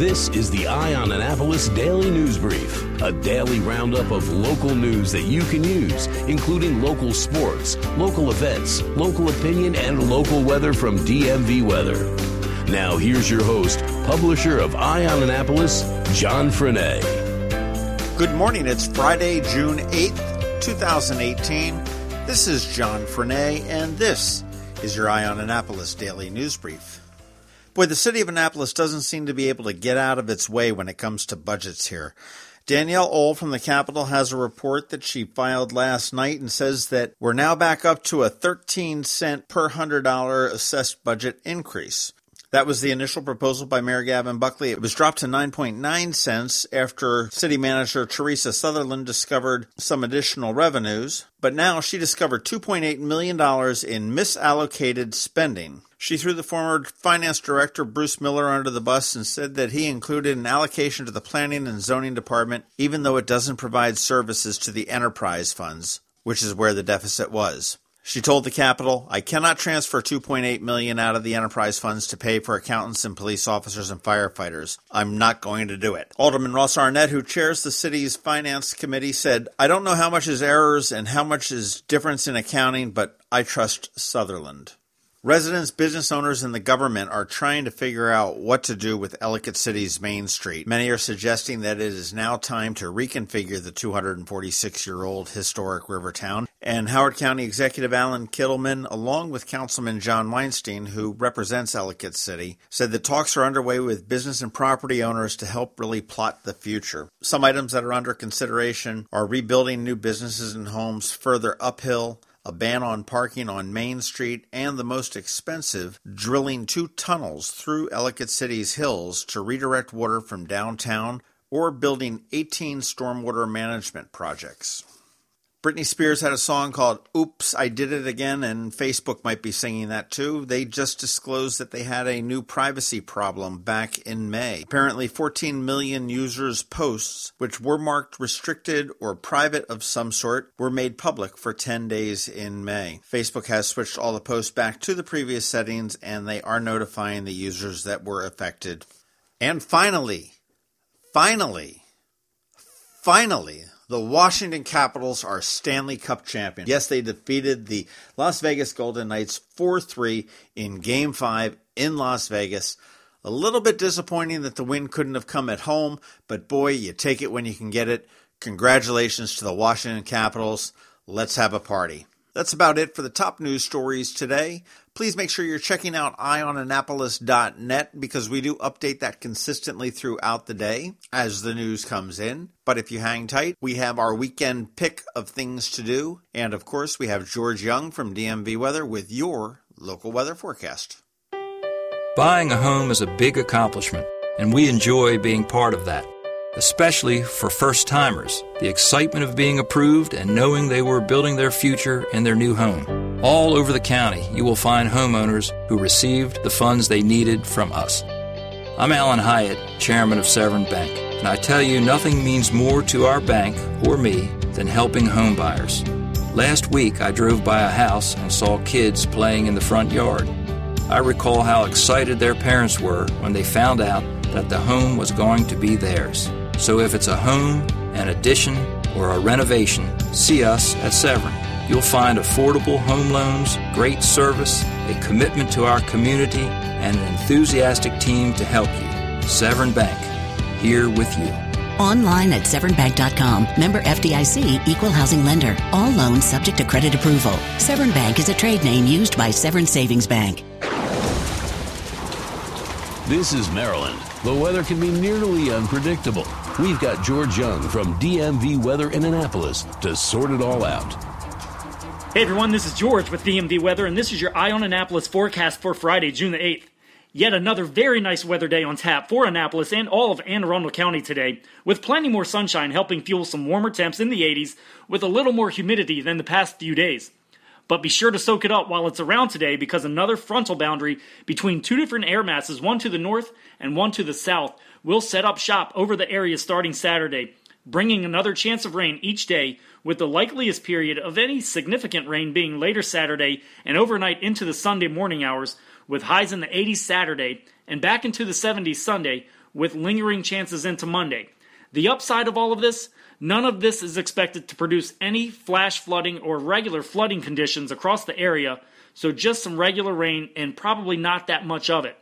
This is the Eye on Annapolis Daily News Brief, a daily roundup of local news that you can use, including local sports, local events, local opinion, and local weather from DMV Weather. Now, here's your host, publisher of Eye on Annapolis, John Frenaye. Good morning. It's Friday, June 8th, 2018. This is John Frenaye, and this is your Eye on Annapolis Daily News Brief. Boy, the city of Annapolis doesn't seem to be able to get out of its way when it comes to budgets here. Danielle Ohl from the Capital has a report that she filed last night and says that we're now back up to a 13 cent per $100 assessed budget increase. That was the initial proposal by Mayor Gavin Buckley. It was dropped to 9.9 cents after City Manager Teresa Sutherland discovered some additional revenues, but now she discovered $2.8 million in misallocated spending. She threw the former finance director Bruce Miller under the bus and said that he included an allocation to the planning and zoning department, even though it doesn't provide services to the enterprise funds, which is where the deficit was. She told the Capital, I cannot transfer 2.8 million out of the enterprise funds to pay for accountants and police officers and firefighters. I'm not going to do it. Alderman Ross Arnett, who chairs the city's finance committee, said, I don't know how much is errors and how much is difference in accounting, but I trust Sutherland. Residents, business owners, and the government are trying to figure out what to do with Ellicott City's Main Street. Many are suggesting that it is now time to reconfigure the 246 year old historic river town. And Howard County Executive Allan Kittleman, along with Councilman Jon Weinstein, who represents Ellicott City, said that talks are underway with business and property owners to help really plot the future. Some items that are under consideration are rebuilding new businesses and homes further uphill a ban on parking on Main Street, and the most expensive, drilling two tunnels through Ellicott City's hills to redirect water from downtown, or building 18 stormwater management projects. Britney Spears had a song called Oops, I Did It Again, and Facebook might be singing that too. They just disclosed that they had a new privacy problem back in May. Apparently, 14 million users' posts, which were marked restricted or private of some sort, were made public for 10 days in May. Facebook has switched all the posts back to the previous settings and they are notifying the users that were affected. And finally, finally, finally, the Washington Capitals are Stanley Cup champions. Yes, they defeated the Las Vegas Golden Knights 4 3 in Game 5 in Las Vegas. A little bit disappointing that the win couldn't have come at home, but boy, you take it when you can get it. Congratulations to the Washington Capitals. Let's have a party. That's about it for the top news stories today. Please make sure you're checking out eyeonannapolis.net because we do update that consistently throughout the day as the news comes in. But if you hang tight, we have our weekend pick of things to do. And of course, we have George Young from DMV Weather with your local weather forecast. Buying a home is a big accomplishment, and we enjoy being part of that especially for first timers, the excitement of being approved and knowing they were building their future in their new home. All over the county, you will find homeowners who received the funds they needed from us. I'm Alan Hyatt, chairman of Severn Bank, and I tell you nothing means more to our bank or me than helping homebuyers. Last week, I drove by a house and saw kids playing in the front yard. I recall how excited their parents were when they found out that the home was going to be theirs. So if it's a home, an addition, or a renovation, see us at Severn. You'll find affordable home loans, great service, a commitment to our community, and an enthusiastic team to help you. Severn Bank, here with you. Online at severnbank.com. Member FDIC equal housing lender. All loans subject to credit approval. Severn Bank is a trade name used by Severn Savings Bank. This is Maryland. The weather can be nearly unpredictable. We've got George Young from DMV Weather in Annapolis to sort it all out. Hey everyone, this is George with DMV Weather, and this is your Eye on Annapolis forecast for Friday, June the 8th. Yet another very nice weather day on tap for Annapolis and all of Anne Arundel County today, with plenty more sunshine helping fuel some warmer temps in the 80s with a little more humidity than the past few days. But be sure to soak it up while it's around today because another frontal boundary between two different air masses, one to the north and one to the south, will set up shop over the area starting Saturday, bringing another chance of rain each day, with the likeliest period of any significant rain being later Saturday and overnight into the Sunday morning hours, with highs in the 80s Saturday and back into the 70s Sunday, with lingering chances into Monday. The upside of all of this None of this is expected to produce any flash flooding or regular flooding conditions across the area, so just some regular rain and probably not that much of it.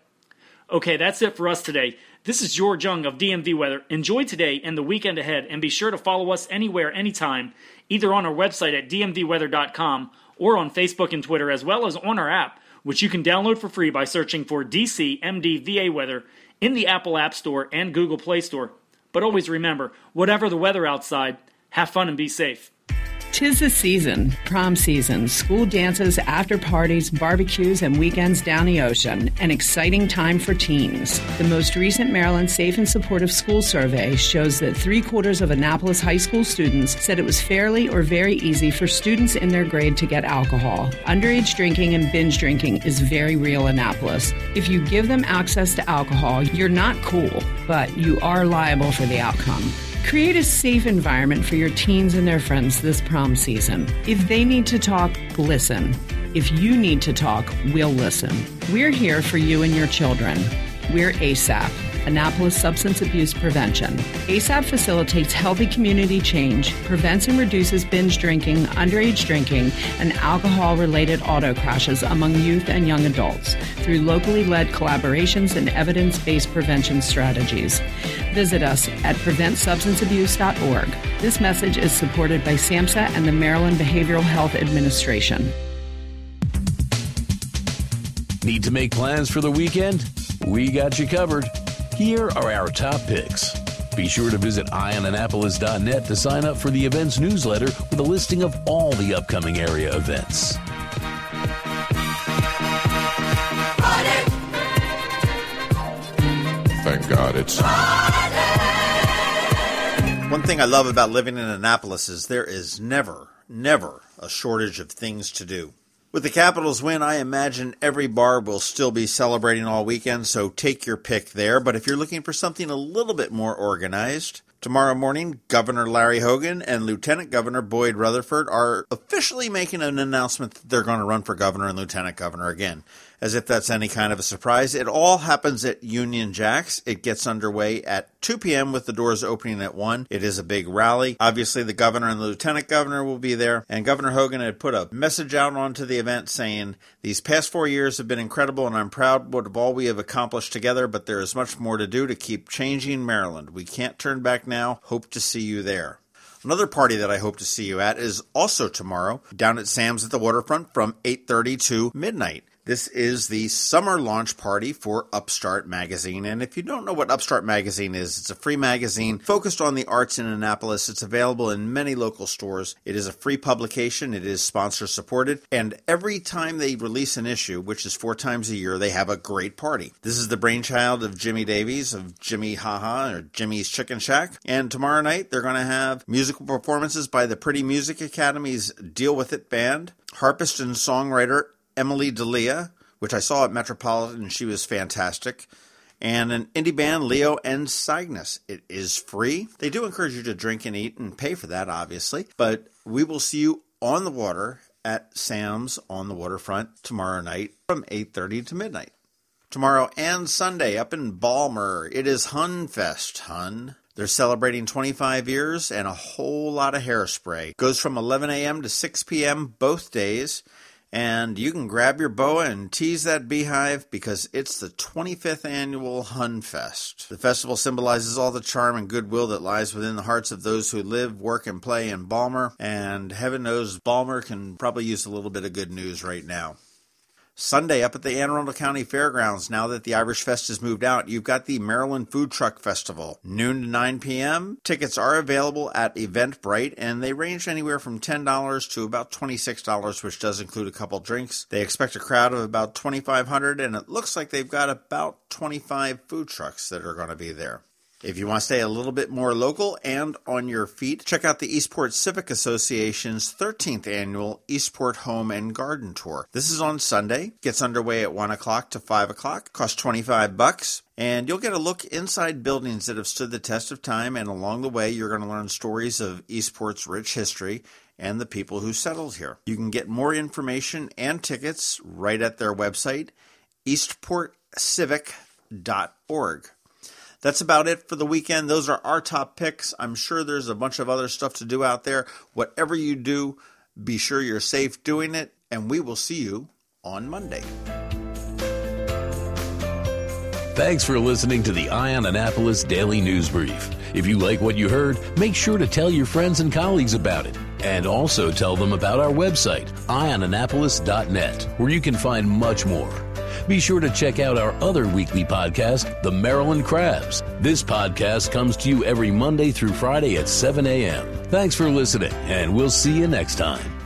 Okay, that's it for us today. This is George Young of DMV Weather. Enjoy today and the weekend ahead, and be sure to follow us anywhere, anytime, either on our website at dmvweather.com or on Facebook and Twitter, as well as on our app, which you can download for free by searching for DC MDVA Weather in the Apple App Store and Google Play Store. But always remember, whatever the weather outside, have fun and be safe. Tis the season, prom season, school dances, after parties, barbecues, and weekends down the ocean. An exciting time for teens. The most recent Maryland Safe and Supportive School Survey shows that three quarters of Annapolis high school students said it was fairly or very easy for students in their grade to get alcohol. Underage drinking and binge drinking is very real in Annapolis. If you give them access to alcohol, you're not cool, but you are liable for the outcome. Create a safe environment for your teens and their friends this prom season. If they need to talk, listen. If you need to talk, we'll listen. We're here for you and your children. We're ASAP. Annapolis Substance Abuse Prevention. ASAP facilitates healthy community change, prevents and reduces binge drinking, underage drinking, and alcohol related auto crashes among youth and young adults through locally led collaborations and evidence based prevention strategies. Visit us at preventsubstanceabuse.org. This message is supported by SAMHSA and the Maryland Behavioral Health Administration. Need to make plans for the weekend? We got you covered. Here are our top picks. Be sure to visit eyeonannapolis.net to sign up for the events newsletter with a listing of all the upcoming area events. Thank God it's. One thing I love about living in Annapolis is there is never, never a shortage of things to do. With the Capitals win, I imagine every bar will still be celebrating all weekend, so take your pick there. But if you're looking for something a little bit more organized, tomorrow morning, Governor Larry Hogan and Lieutenant Governor Boyd Rutherford are officially making an announcement that they're going to run for governor and lieutenant governor again as if that's any kind of a surprise. It all happens at Union Jacks. It gets underway at 2 p.m. with the doors opening at 1. It is a big rally. Obviously, the governor and the lieutenant governor will be there. And Governor Hogan had put a message out onto the event saying, These past four years have been incredible, and I'm proud of all we have accomplished together, but there is much more to do to keep changing Maryland. We can't turn back now. Hope to see you there. Another party that I hope to see you at is also tomorrow down at Sam's at the waterfront from 8:30 to midnight. This is the summer launch party for Upstart Magazine. And if you don't know what Upstart Magazine is, it's a free magazine focused on the arts in Annapolis. It's available in many local stores. It is a free publication, it is sponsor supported. And every time they release an issue, which is four times a year, they have a great party. This is the brainchild of Jimmy Davies of Jimi Haha or Jimmie's Chicken Shack. And tomorrow night, they're going to have musical performances by the Pretty Music Academy's Deal With It band, harpist and songwriter Emily Delia, which I saw at Metropolitan. She was fantastic. And an indie band, Leo and Cygnus. It is free. They do encourage you to drink and eat and pay for that, obviously. But we will see you on the water at Sam's on the waterfront tomorrow night from 8.30 to midnight. Tomorrow and Sunday up in Balmer, it is Hun Fest. Hon. They're celebrating 25 years and a whole lot of hairspray. Goes from 11 a.m. to 6 p.m. both days. And you can grab your boa and tease that beehive because it's the 25th annual HonFest. The festival symbolizes all the charm and goodwill that lies within the hearts of those who live, work, and play in Balmer. And heaven knows Balmer can probably use a little bit of good news right now. Sunday up at the Anne Arundel County Fairgrounds, now that the Irish Fest has moved out, you've got the Maryland Food Truck Festival. Noon to 9 p.m. Tickets are available at Eventbrite and they range anywhere from $10 to about $26, which does include a couple drinks. They expect a crowd of about 2,500 and it looks like they've got about 25 food trucks that are going to be there. If you want to stay a little bit more local and on your feet, check out the Eastport Civic Association's 13th annual Eastport Home and Garden Tour. This is on Sunday, gets underway at 1 o'clock to 5 o'clock, costs 25 bucks, and you'll get a look inside buildings that have stood the test of time, and along the way, you're going to learn stories of Eastport's rich history and the people who settled here. You can get more information and tickets right at their website, eastportcivic.org. That's about it for the weekend. Those are our top picks. I'm sure there's a bunch of other stuff to do out there. Whatever you do, be sure you're safe doing it, and we will see you on Monday. Thanks for listening to the Eye on Annapolis Daily News Brief. If you like what you heard, make sure to tell your friends and colleagues about it. And also tell them about our website, eyeonannapolis.net, where you can find much more. Be sure to check out our other weekly podcast, The Maryland Crabs. This podcast comes to you every Monday through Friday at 7 a.m. Thanks for listening, and we'll see you next time.